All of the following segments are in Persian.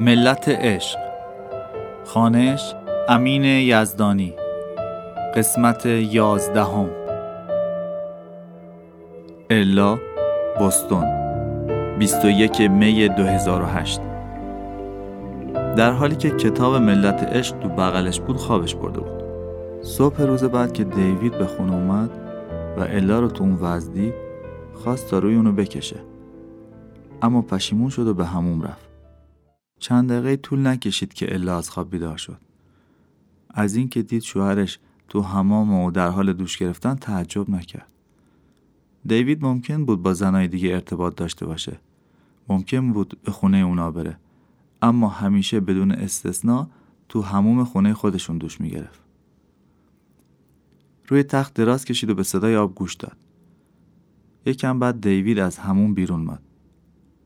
ملت عشق. خانش امین یزدانی. قسمت یازدهم. الا بستون. 21 می 2008 در حالی که کتاب ملت عشق تو بغلش بود خوابش برده بود. صبح روز بعد که دیوید به خونه اومد و الا رو تو اون وضع دید خواست تا روی اونو بکشه. اما پشیمون شد و به هموم رفت. چند دقیقه طول نکشید که الا از خواب بیدار شد. از اینکه دید شوهرش تو حمام و در حال دوش گرفتن تعجب نکرد. دیوید ممکن بود با زنای دیگه ارتباط داشته باشه. ممکن بود به خونه اونا بره. اما همیشه بدون استثنا تو هموم خونه خودشون دوش می‌گرفت. روی تخت دراز کشید و به صدای آب گوش داد. یکم بعد دیوید از همون بیرون مد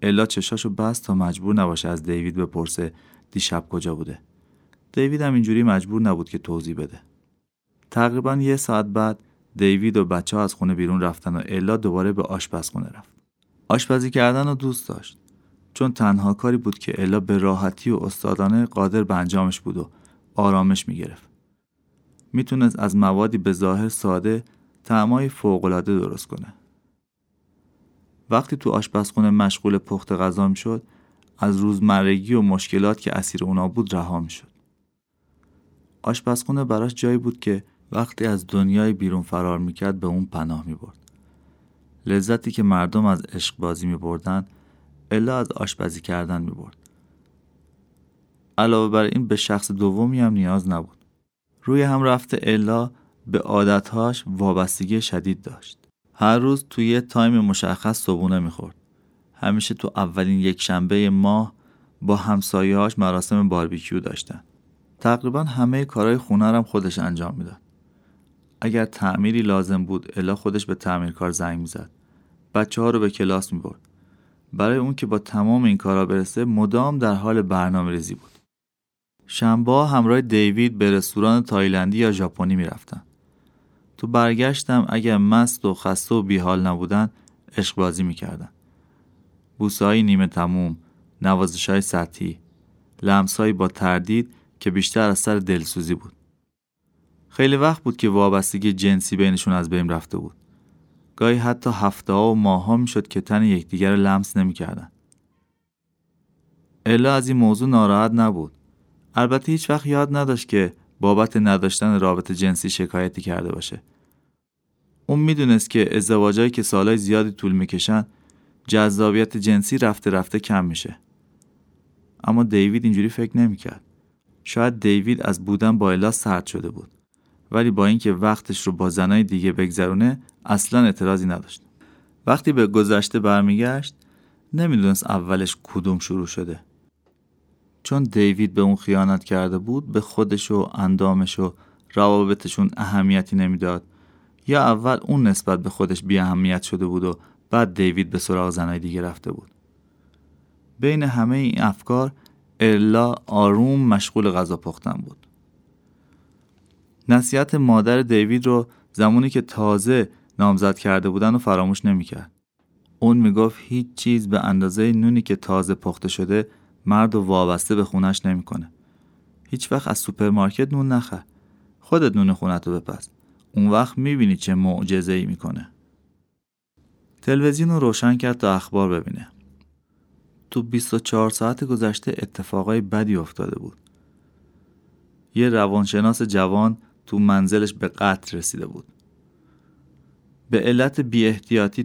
الا چشاشو بست تا مجبور نباشه از دیوید بپرسه دیشب کجا بوده. دیوید هم اینجوری مجبور نبود که توضیح بده. تقریبا یه ساعت بعد دیوید و بچه ها از خونه بیرون رفتن و الا دوباره به آشپزخونه رفت. آشپزی کردن رو دوست داشت. چون تنها کاری بود که الا به راحتی و استادانه قادر به انجامش بود و آرامش می‌گرفت. می‌تونست از موادی به ظاهر ساده تعمای فوقالعاده درست کنه. وقتی تو آشپزخونه مشغول پخت غذا شد از روزمرگی و مشکلات که اسیر اونا بود رها شد. آشپزخونه براش جایی بود که وقتی از دنیای بیرون فرار می‌کرد به اون پناه می‌برد. لذتی که مردم از عشق بازی میبردن الا از آشپزی کردن می‌برد. علاوه بر این به شخص دومی هم نیاز نبود. روی هم رفته الا به عادتهاش وابستگی شدید داشت. هر روز توی یه تایم مشخص صبونه می‌خورد. همیشه تو اولین یک شنبه ماه با همسایه‌هاش مراسم باربیکیو داشتن. تقریبا همه کارهای خونه هم خودش انجام می‌داد. اگر تعمیری لازم بود الا خودش به تعمیرکار زنگ می‌زد. بچه ها رو به کلاس می برد. برای اون که با تمام این کارا برسه مدام در حال برنامه ریزی بود. شنبه همراه دیوید به رستوران تایلندی یا ژاپنی می‌رفتن. تو برگشتم اگر مست و خسته و بیحال نبودن عشق بازی می‌کردن. بوسه های نیمه تموم نوازش های سطحی لمس با تردید که بیشتر از سر دلسوزی بود. خیلی وقت بود که وابستگی جنسی بینشون از بین رفته بود. گاهی حتی هفته ها و ماه ها می‌شد که تن یکدیگر لمس نمی‌کردن. الا از این موضوع ناراحت نبود. البته هیچ وقت یاد نداشت که بابت نداشتن رابطه جنسی شکایتی کرده باشه. اون می‌دونست که ازدواجایی که سالهای زیادی طول می‌کشن جذابیت جنسی رفته رفته کم میشه. اما دیوید اینجوری فکر نمی‌کرد. شاید دیوید از بودن با الا سرد شده بود. ولی با اینکه وقتش رو با زنای دیگه بگذرونه اصلا اعتراضی نداشت. وقتی به گذشته برمیگشت نمی‌دونست اولش کدوم شروع شده. چون دیوید به اون خیانت کرده بود به خودش و اندامش و روابطشون اهمیتی نمی‌داد. یا اول اون نسبت به خودش بی اهمیت شده بود و بعد دیوید به سراغ زنای دیگه رفته بود. بین همه این افکار الا آروم مشغول غذا پختن بود. نصیحت مادر دیوید رو زمانی که تازه نامزد کرده بودن و فراموش نمی‌کرد. اون می‌گفت هیچ چیز به اندازه نونی که تازه پخته شده مرد و وابسته به خونش نمی‌کنه. هیچ وقت از سوپرمارکت نون نخر. خودت نون خونت رو بپز. اون وقت می‌بینی چه معجزه ای می‌کنه. تلویزیون رو روشن کرد تا اخبار ببینه. تو 24 ساعت گذشته اتفاقای بدی افتاده بود. یه روانشناس جوان تو منزلش به قتل رسیده بود. به علت بی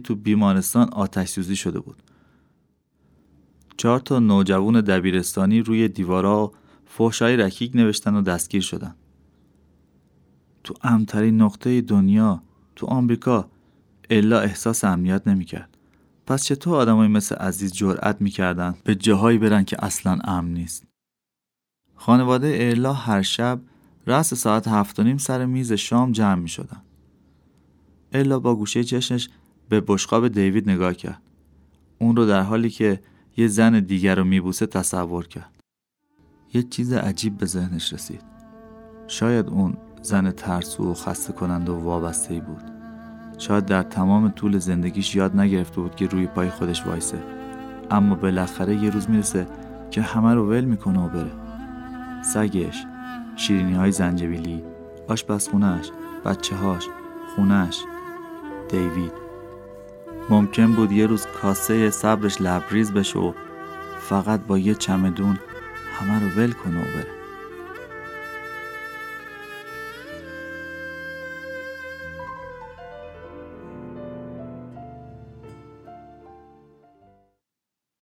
تو بیمارستان آتش سوزی شده بود. چهار تا نوجوان دبیرستانی روی دیوارا فحشای رکیک نوشتن و دستگیر شدن تو امترین نقطه دنیا تو آمریکا الا احساس امنیت نمی‌کرد پس چطور آدمایی مثل عزیز جرأت می‌کردن به جاهایی برن که اصلا امن نیست خانواده الا هر شب رأس ساعت هفت و نیم سر میز شام جمع می شدن. الا با گوشه چشمش به بشقاب دیوید نگاه کرد. اون رو در حالی که یه زن دیگر رو میبوسه تصور کرد. یه چیز عجیب به ذهنش رسید. شاید اون زن ترسو و خسته کنند و وابسته ای بود. شاید در تمام طول زندگیش یاد نگرفته بود که روی پای خودش وایسه. اما بالاخره یه روز می‌رسه که همه رو ول می‌کنه و بره. سگش شیرینی های زنجبیلی آشپزخونهش بچه هاش خونش دیوید ممکن بود یه روز کاسه صبرش لبریز بشه و فقط با یه چمدون همه رو ول کنه و بره.